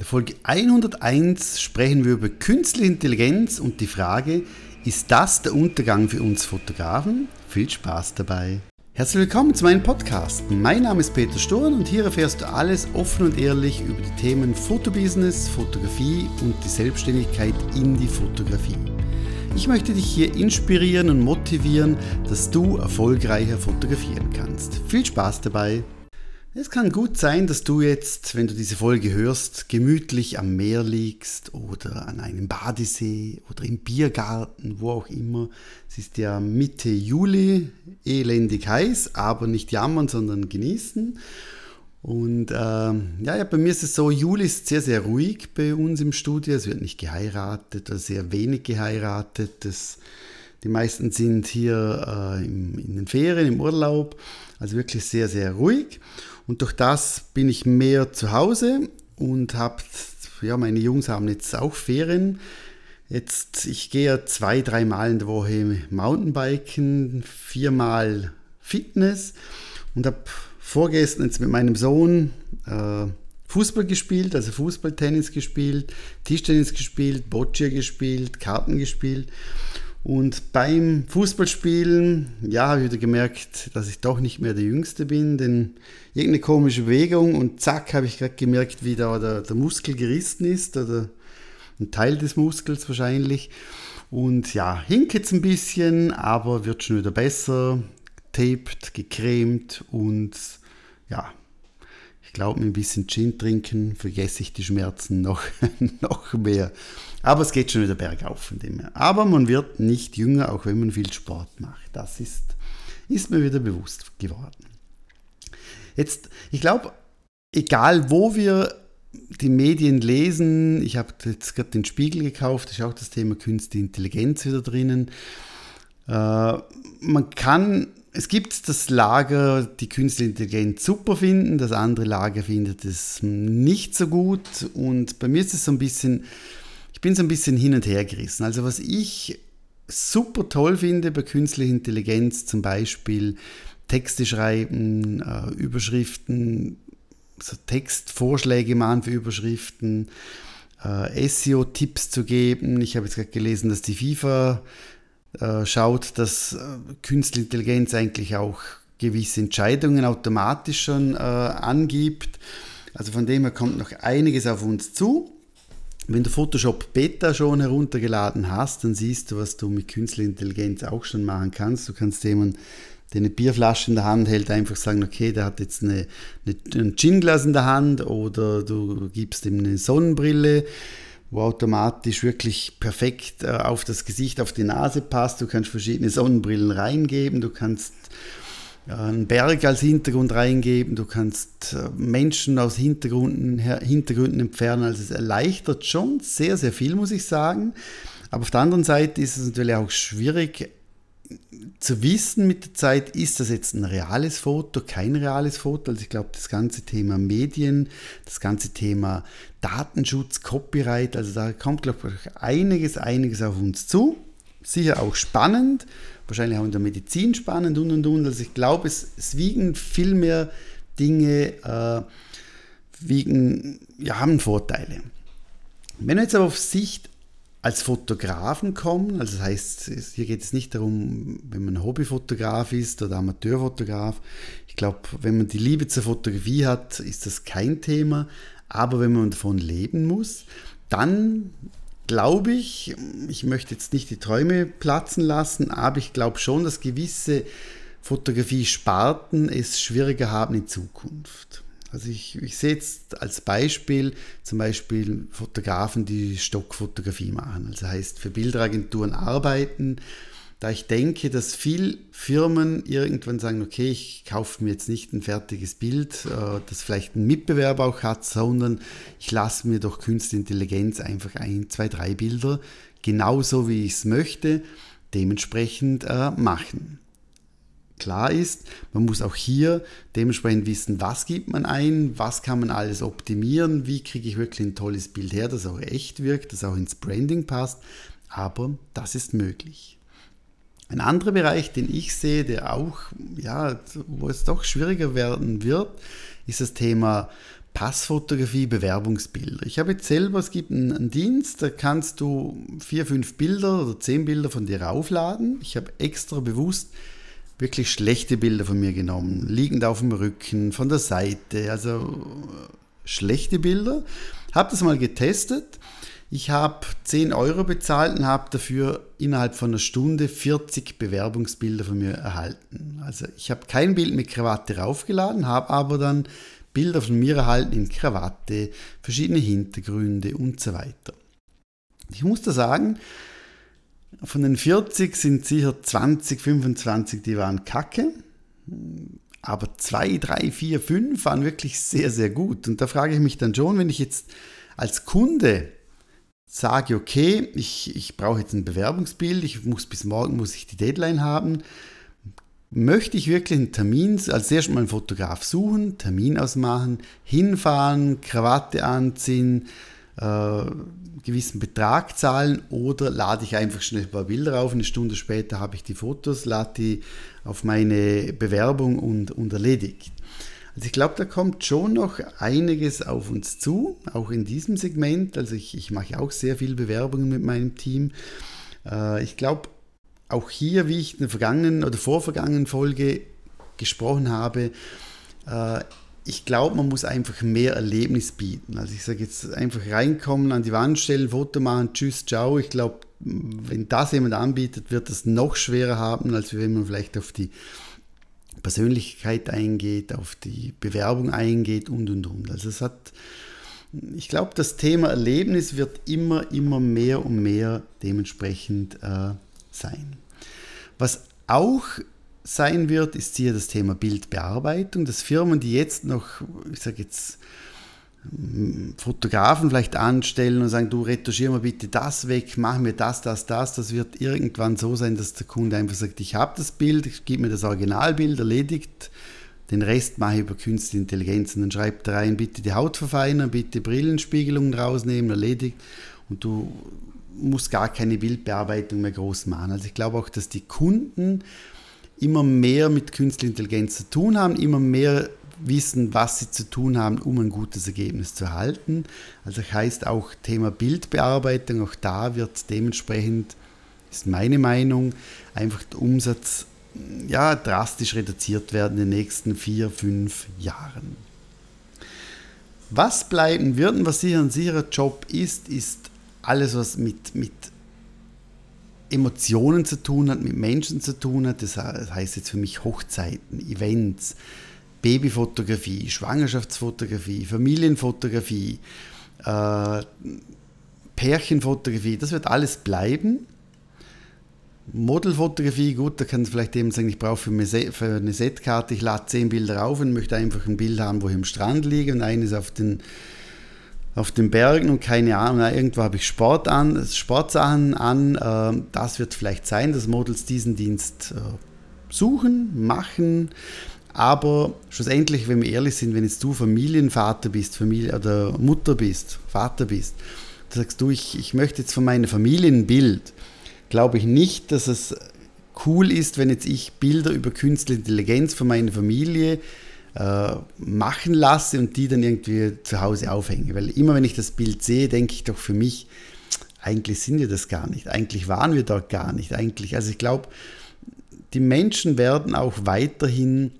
In der Folge 101 sprechen wir über künstliche Intelligenz und die Frage, ist das der Untergang für uns Fotografen? Viel Spaß dabei. Herzlich willkommen zu meinem Podcast. Mein Name ist Peter Sturm und hier erfährst du alles offen und ehrlich über die Themen Fotobusiness, Fotografie und die Selbstständigkeit in die Fotografie. Ich möchte dich hier inspirieren und motivieren, dass du erfolgreicher fotografieren kannst. Viel Spaß dabei! Es kann gut sein, dass du jetzt, wenn du diese Folge hörst, gemütlich am Meer liegst oder an einem Badesee oder im Biergarten, wo auch immer. Es ist ja Mitte Juli, elendig heiß, aber nicht jammern, sondern genießen. Und äh, ja, ja, bei mir ist es so, Juli ist sehr, sehr ruhig bei uns im Studio. Es wird nicht geheiratet oder sehr wenig geheiratet. Das, die meisten sind hier äh, im, in den Ferien, im Urlaub. Also wirklich sehr, sehr ruhig. Und durch das bin ich mehr zu Hause und habe, ja, meine Jungs haben jetzt auch Ferien. Jetzt, ich gehe zwei, dreimal in der Woche Mountainbiken, viermal Fitness und habe vorgestern jetzt mit meinem Sohn äh, Fußball gespielt, also Fußballtennis gespielt, Tischtennis gespielt, Boccia gespielt, Karten gespielt. Und beim Fußballspielen, ja, habe ich wieder gemerkt, dass ich doch nicht mehr der Jüngste bin, denn irgendeine komische Bewegung und zack, habe ich gerade gemerkt, wie da der, der Muskel gerissen ist oder ein Teil des Muskels wahrscheinlich. Und ja, hinkt jetzt ein bisschen, aber wird schon wieder besser, taped, gecremt und ja, ich glaube, mit ein bisschen Gin trinken vergesse ich die Schmerzen noch, noch mehr. Aber es geht schon wieder bergauf von dem her. Aber man wird nicht jünger, auch wenn man viel Sport macht. Das ist, ist mir wieder bewusst geworden. Jetzt, ich glaube, egal wo wir die Medien lesen, ich habe jetzt gerade den Spiegel gekauft, ist auch das Thema Künstliche Intelligenz wieder drinnen. Äh, man kann es gibt das Lager, die künstliche Intelligenz super finden, das andere Lager findet es nicht so gut. Und bei mir ist es so ein bisschen, ich bin so ein bisschen hin und her gerissen. Also was ich super toll finde bei künstlicher Intelligenz, zum Beispiel Texte schreiben, äh, Überschriften, so Textvorschläge machen für Überschriften, äh, SEO-Tipps zu geben. Ich habe jetzt gerade gelesen, dass die FIFA äh, schaut, dass äh, Künstliche Intelligenz eigentlich auch gewisse Entscheidungen automatisch schon äh, angibt. Also von dem her kommt noch einiges auf uns zu. Wenn du Photoshop Beta schon heruntergeladen hast, dann siehst du, was du mit künstlicher Intelligenz auch schon machen kannst. Du kannst jemanden, der eine Bierflasche in der Hand hält, einfach sagen, okay, der hat jetzt eine, eine, ein Ginglas in der Hand oder du gibst ihm eine Sonnenbrille wo automatisch wirklich perfekt äh, auf das Gesicht, auf die Nase passt. Du kannst verschiedene Sonnenbrillen reingeben, du kannst einen Berg als Hintergrund reingeben, du kannst äh, Menschen aus Hintergründen, Hintergründen entfernen. Also es erleichtert schon sehr, sehr viel, muss ich sagen. Aber auf der anderen Seite ist es natürlich auch schwierig, zu wissen mit der Zeit, ist das jetzt ein reales Foto, kein reales Foto. Also ich glaube, das ganze Thema Medien, das ganze Thema Datenschutz, Copyright, also da kommt, glaube ich, einiges, einiges auf uns zu. Sicher auch spannend, wahrscheinlich auch in der Medizin spannend und und und. Also ich glaube, es, es wiegen viel mehr Dinge, äh, wiegen, ja, haben Vorteile. Wenn wir jetzt aber auf Sicht als Fotografen kommen. Also das heißt, hier geht es nicht darum, wenn man Hobbyfotograf ist oder Amateurfotograf. Ich glaube, wenn man die Liebe zur Fotografie hat, ist das kein Thema. Aber wenn man davon leben muss, dann glaube ich, ich möchte jetzt nicht die Träume platzen lassen, aber ich glaube schon, dass gewisse Fotografie-Sparten es schwieriger haben in Zukunft. Also ich, ich sehe jetzt als Beispiel zum Beispiel Fotografen, die Stockfotografie machen. Also heißt für Bilderagenturen arbeiten. Da ich denke, dass viele Firmen irgendwann sagen, okay, ich kaufe mir jetzt nicht ein fertiges Bild, äh, das vielleicht einen Mitbewerber auch hat, sondern ich lasse mir durch Künstliche Intelligenz einfach ein, zwei, drei Bilder genauso wie ich es möchte, dementsprechend äh, machen. Klar ist, man muss auch hier dementsprechend wissen, was gibt man ein, was kann man alles optimieren, wie kriege ich wirklich ein tolles Bild her, das auch echt wirkt, das auch ins Branding passt, aber das ist möglich. Ein anderer Bereich, den ich sehe, der auch, ja, wo es doch schwieriger werden wird, ist das Thema Passfotografie, Bewerbungsbilder. Ich habe jetzt selber, es gibt einen, einen, Dienst, da kannst du vier, fünf Bilder oder zehn Bilder von dir aufladen. Ich habe extra bewusst wirklich schlechte Bilder von mir genommen, liegend auf dem Rücken, von der Seite, also schlechte Bilder. Habe das mal getestet. Ich habe 10 Euro bezahlt und habe dafür innerhalb von einer Stunde 40 Bewerbungsbilder von mir erhalten. Also ich habe kein Bild mit Krawatte raufgeladen, habe aber dann Bilder von mir erhalten in Krawatte, verschiedene Hintergründe und so weiter. Ich muss da sagen, von den 40 sind sicher 20, 25, die waren kacke. Aber 2, 3, 4, 5 waren wirklich sehr, sehr gut. Und da frage ich mich dann schon, wenn ich jetzt als Kunde sage, okay, ich, ich brauche jetzt ein Bewerbungsbild, ich muss bis morgen muss ich die Deadline haben, möchte ich wirklich einen Termin, als erstes mal einen Fotograf suchen, Termin ausmachen, hinfahren, Krawatte anziehen, äh, gewissen Betrag zahlen oder lade ich einfach schnell ein paar Bilder auf, eine Stunde später habe ich die Fotos, lade die auf meine Bewerbung und, und erledigt. Also ich glaube, da kommt schon noch einiges auf uns zu, auch in diesem Segment. Also ich, ich mache auch sehr viel Bewerbungen mit meinem Team. Äh, ich glaube, auch hier, wie ich in der vergangenen oder vorvergangenen Folge gesprochen habe, äh, ich glaube, man muss einfach mehr Erlebnis bieten. Also ich sage jetzt einfach reinkommen, an die Wand stellen, Foto machen, tschüss, ciao. Ich glaube, wenn das jemand anbietet, wird es noch schwerer haben, als wenn man vielleicht auf die Persönlichkeit eingeht, auf die Bewerbung eingeht und und und. Also es hat, ich glaube, das Thema Erlebnis wird immer, immer mehr und mehr dementsprechend äh, sein. Was auch sein wird, ist hier das Thema Bildbearbeitung, dass Firmen, die jetzt noch, ich sage jetzt, Fotografen vielleicht anstellen und sagen, du retuschier mal bitte das weg, mach mir das, das, das. Das wird irgendwann so sein, dass der Kunde einfach sagt, ich habe das Bild, gebe mir das Originalbild, erledigt. Den Rest mache ich über künstliche Intelligenz. Und dann schreibt er rein, bitte die Haut verfeinern, bitte Brillenspiegelungen rausnehmen, erledigt. Und du musst gar keine Bildbearbeitung mehr groß machen. Also ich glaube auch, dass die Kunden immer mehr mit künstlicher Intelligenz zu tun haben, immer mehr wissen, was sie zu tun haben, um ein gutes Ergebnis zu erhalten. Also heißt auch Thema Bildbearbeitung, auch da wird dementsprechend, ist meine Meinung, einfach der Umsatz ja, drastisch reduziert werden in den nächsten vier, fünf Jahren. Was bleiben wird und was sicher ein sicherer Job ist, ist alles, was mit, mit Emotionen zu tun hat, mit Menschen zu tun hat. Das heißt jetzt für mich Hochzeiten, Events, Babyfotografie, Schwangerschaftsfotografie, Familienfotografie, äh, Pärchenfotografie, das wird alles bleiben. Modelfotografie, gut, da kann es vielleicht eben sagen, ich brauche für eine, Setkarte, ich lade zehn Bilder auf und möchte einfach ein Bild haben, wo ich am Strand liege und eines auf den, auf den Bergen und keine Ahnung, irgendwo habe ich Sport an, Sportsachen an. Äh, das wird vielleicht sein, dass Models diesen Dienst äh, suchen, machen. Aber schlussendlich, wenn wir ehrlich sind, wenn jetzt du Familienvater bist, Familie oder Mutter bist, Vater bist, da sagst du, ich, ich möchte jetzt von meinem Familienbild, glaube ich nicht, dass es cool ist, wenn jetzt ich Bilder über künstliche Intelligenz von meiner Familie äh, machen lasse und die dann irgendwie zu Hause aufhänge. Weil immer wenn ich das Bild sehe, denke ich doch für mich, eigentlich sind wir das gar nicht, eigentlich waren wir dort gar nicht, eigentlich. Also ich glaube, die Menschen werden auch weiterhin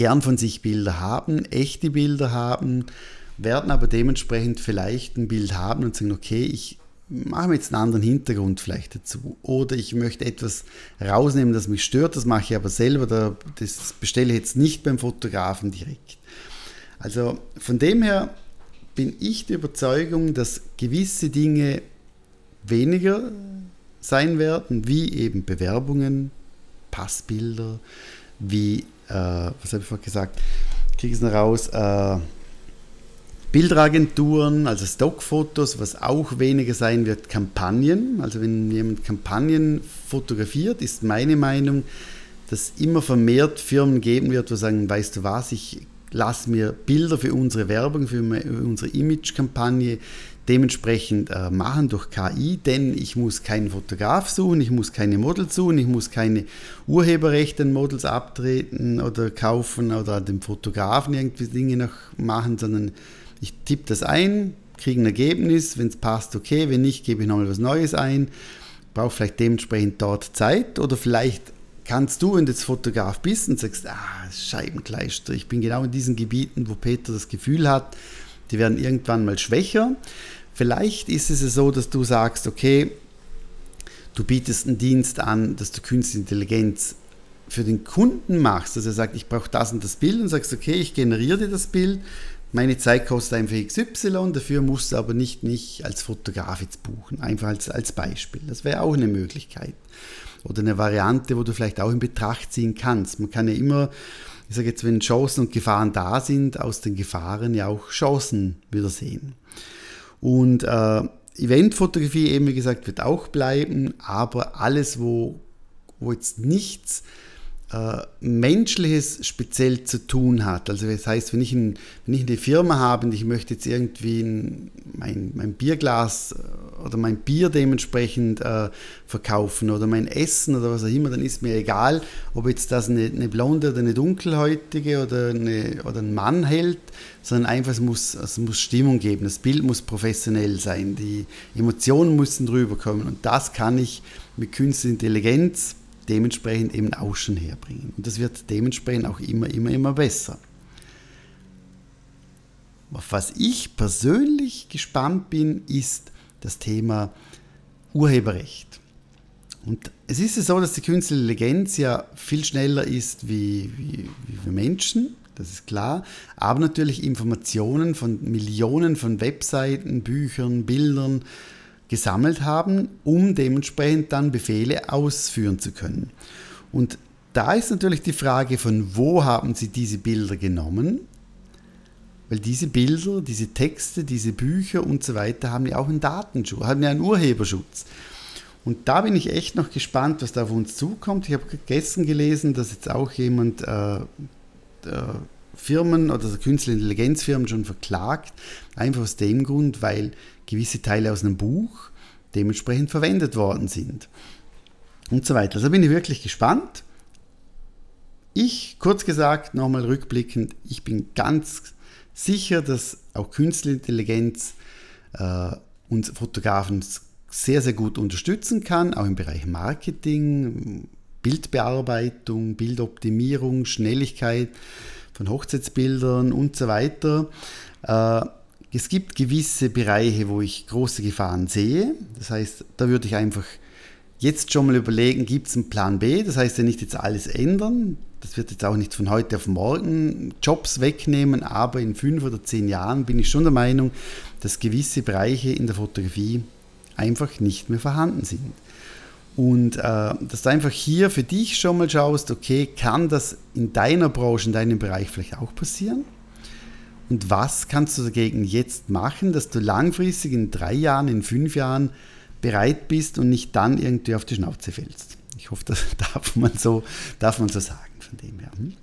gern von sich Bilder haben, echte Bilder haben, werden aber dementsprechend vielleicht ein Bild haben und sagen, okay, ich mache mir jetzt einen anderen Hintergrund vielleicht dazu. Oder ich möchte etwas rausnehmen, das mich stört, das mache ich aber selber, das bestelle ich jetzt nicht beim Fotografen direkt. Also von dem her bin ich der Überzeugung, dass gewisse Dinge weniger sein werden, wie eben Bewerbungen, Passbilder, wie äh, was habe ich vorhin gesagt, kriege ich es noch raus, äh, Bilderagenturen, also Stockfotos, was auch weniger sein wird, Kampagnen. Also wenn jemand Kampagnen fotografiert, ist meine Meinung, dass immer vermehrt Firmen geben wird, die sagen, weißt du was, ich lasse mir Bilder für unsere Werbung, für unsere Image-Kampagne dementsprechend äh, machen durch KI, denn ich muss keinen Fotograf suchen, ich muss keine Models suchen, ich muss keine Urheberrechte an Models abtreten oder kaufen oder an dem Fotografen irgendwie Dinge noch machen, sondern ich tippe das ein, kriege ein Ergebnis, wenn es passt, okay, wenn nicht, gebe ich nochmal was Neues ein, brauche vielleicht dementsprechend dort Zeit oder vielleicht kannst du, wenn du jetzt Fotograf bist und sagst, ah, Scheibenkleister, ich bin genau in diesen Gebieten, wo Peter das Gefühl hat, die werden irgendwann mal schwächer. Vielleicht ist es so, dass du sagst, okay, du bietest einen Dienst an, dass du Künstliche Intelligenz für den Kunden machst, dass er sagt, ich brauche das und das Bild und sagst, okay, ich generiere dir das Bild, meine Zeit kostet einfach XY, dafür musst du aber nicht mich als Fotograf jetzt buchen, einfach als, als Beispiel. Das wäre auch eine Möglichkeit. Oder eine Variante, wo du vielleicht auch in Betracht ziehen kannst. Man kann ja immer ich sage jetzt, wenn Chancen und Gefahren da sind, aus den Gefahren ja auch Chancen wieder sehen. Und äh, Eventfotografie, eben wie gesagt, wird auch bleiben, aber alles, wo, wo jetzt nichts äh, Menschliches speziell zu tun hat. Also das heißt, wenn ich, ein, wenn ich eine Firma habe und ich möchte jetzt irgendwie ein, mein, mein Bierglas äh, oder mein Bier dementsprechend äh, verkaufen oder mein Essen oder was auch immer, dann ist mir egal, ob jetzt das eine, eine blonde oder eine dunkelhäutige oder, eine, oder ein Mann hält, sondern einfach es muss, es muss Stimmung geben, das Bild muss professionell sein, die Emotionen müssen drüber kommen und das kann ich mit künstlicher Intelligenz dementsprechend eben auch schon herbringen. Und das wird dementsprechend auch immer, immer, immer besser. Auf was ich persönlich gespannt bin, ist das Thema Urheberrecht. Und es ist ja so, dass die künstliche Intelligenz ja viel schneller ist wie, wie, wie wir Menschen, das ist klar, aber natürlich Informationen von Millionen von Webseiten, Büchern, Bildern, gesammelt haben, um dementsprechend dann Befehle ausführen zu können. Und da ist natürlich die Frage, von wo haben Sie diese Bilder genommen? Weil diese Bilder, diese Texte, diese Bücher und so weiter haben ja auch einen Datenschutz, haben ja einen Urheberschutz. Und da bin ich echt noch gespannt, was da auf uns zukommt. Ich habe gestern gelesen, dass jetzt auch jemand äh, äh, Firmen oder künstliche Intelligenzfirmen schon verklagt, einfach aus dem Grund, weil gewisse Teile aus einem Buch dementsprechend verwendet worden sind. Und so weiter. Also bin ich wirklich gespannt. Ich, kurz gesagt, nochmal rückblickend, ich bin ganz sicher, dass auch künstliche Intelligenz äh, uns Fotografen sehr, sehr gut unterstützen kann, auch im Bereich Marketing, Bildbearbeitung, Bildoptimierung, Schnelligkeit von Hochzeitsbildern und so weiter. Äh, es gibt gewisse Bereiche, wo ich große Gefahren sehe. Das heißt, da würde ich einfach jetzt schon mal überlegen, gibt es einen Plan B? Das heißt ja nicht jetzt alles ändern. Das wird jetzt auch nicht von heute auf morgen Jobs wegnehmen, aber in fünf oder zehn Jahren bin ich schon der Meinung, dass gewisse Bereiche in der Fotografie einfach nicht mehr vorhanden sind. Und äh, dass du einfach hier für dich schon mal schaust, okay, kann das in deiner Branche, in deinem Bereich vielleicht auch passieren? Und was kannst du dagegen jetzt machen, dass du langfristig in drei Jahren, in fünf Jahren bereit bist und nicht dann irgendwie auf die Schnauze fällst? Ich hoffe, das darf man so, darf man so sagen von dem her. Hm?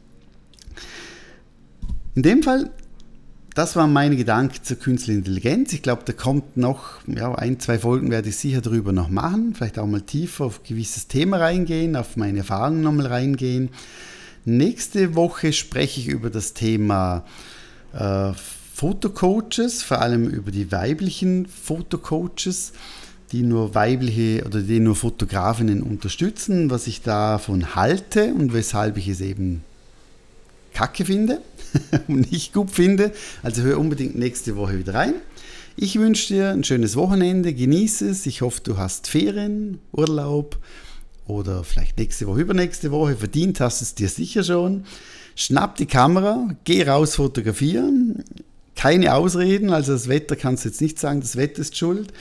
In dem Fall, das waren meine Gedanken zur künstlichen Intelligenz. Ich glaube, da kommt noch ja, ein, zwei Folgen werde ich sicher darüber noch machen. Vielleicht auch mal tiefer auf ein gewisses Thema reingehen, auf meine Erfahrungen nochmal reingehen. Nächste Woche spreche ich über das Thema äh, Fotocoaches, vor allem über die weiblichen Fotocoaches, die nur weibliche oder die nur Fotografinnen unterstützen, was ich davon halte und weshalb ich es eben kacke finde und nicht gut finde. Also hör unbedingt nächste Woche wieder rein. Ich wünsche dir ein schönes Wochenende, genieße es. Ich hoffe, du hast Ferien, Urlaub oder vielleicht nächste Woche, übernächste Woche. Verdient hast es dir sicher schon. Schnapp die Kamera, geh raus fotografieren. Keine Ausreden, also das Wetter kannst du jetzt nicht sagen, das Wetter ist schuld.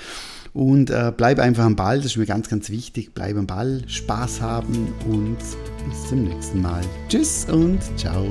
Und äh, bleib einfach am Ball, das ist mir ganz, ganz wichtig. Bleib am Ball, Spaß haben und bis zum nächsten Mal. Tschüss und ciao.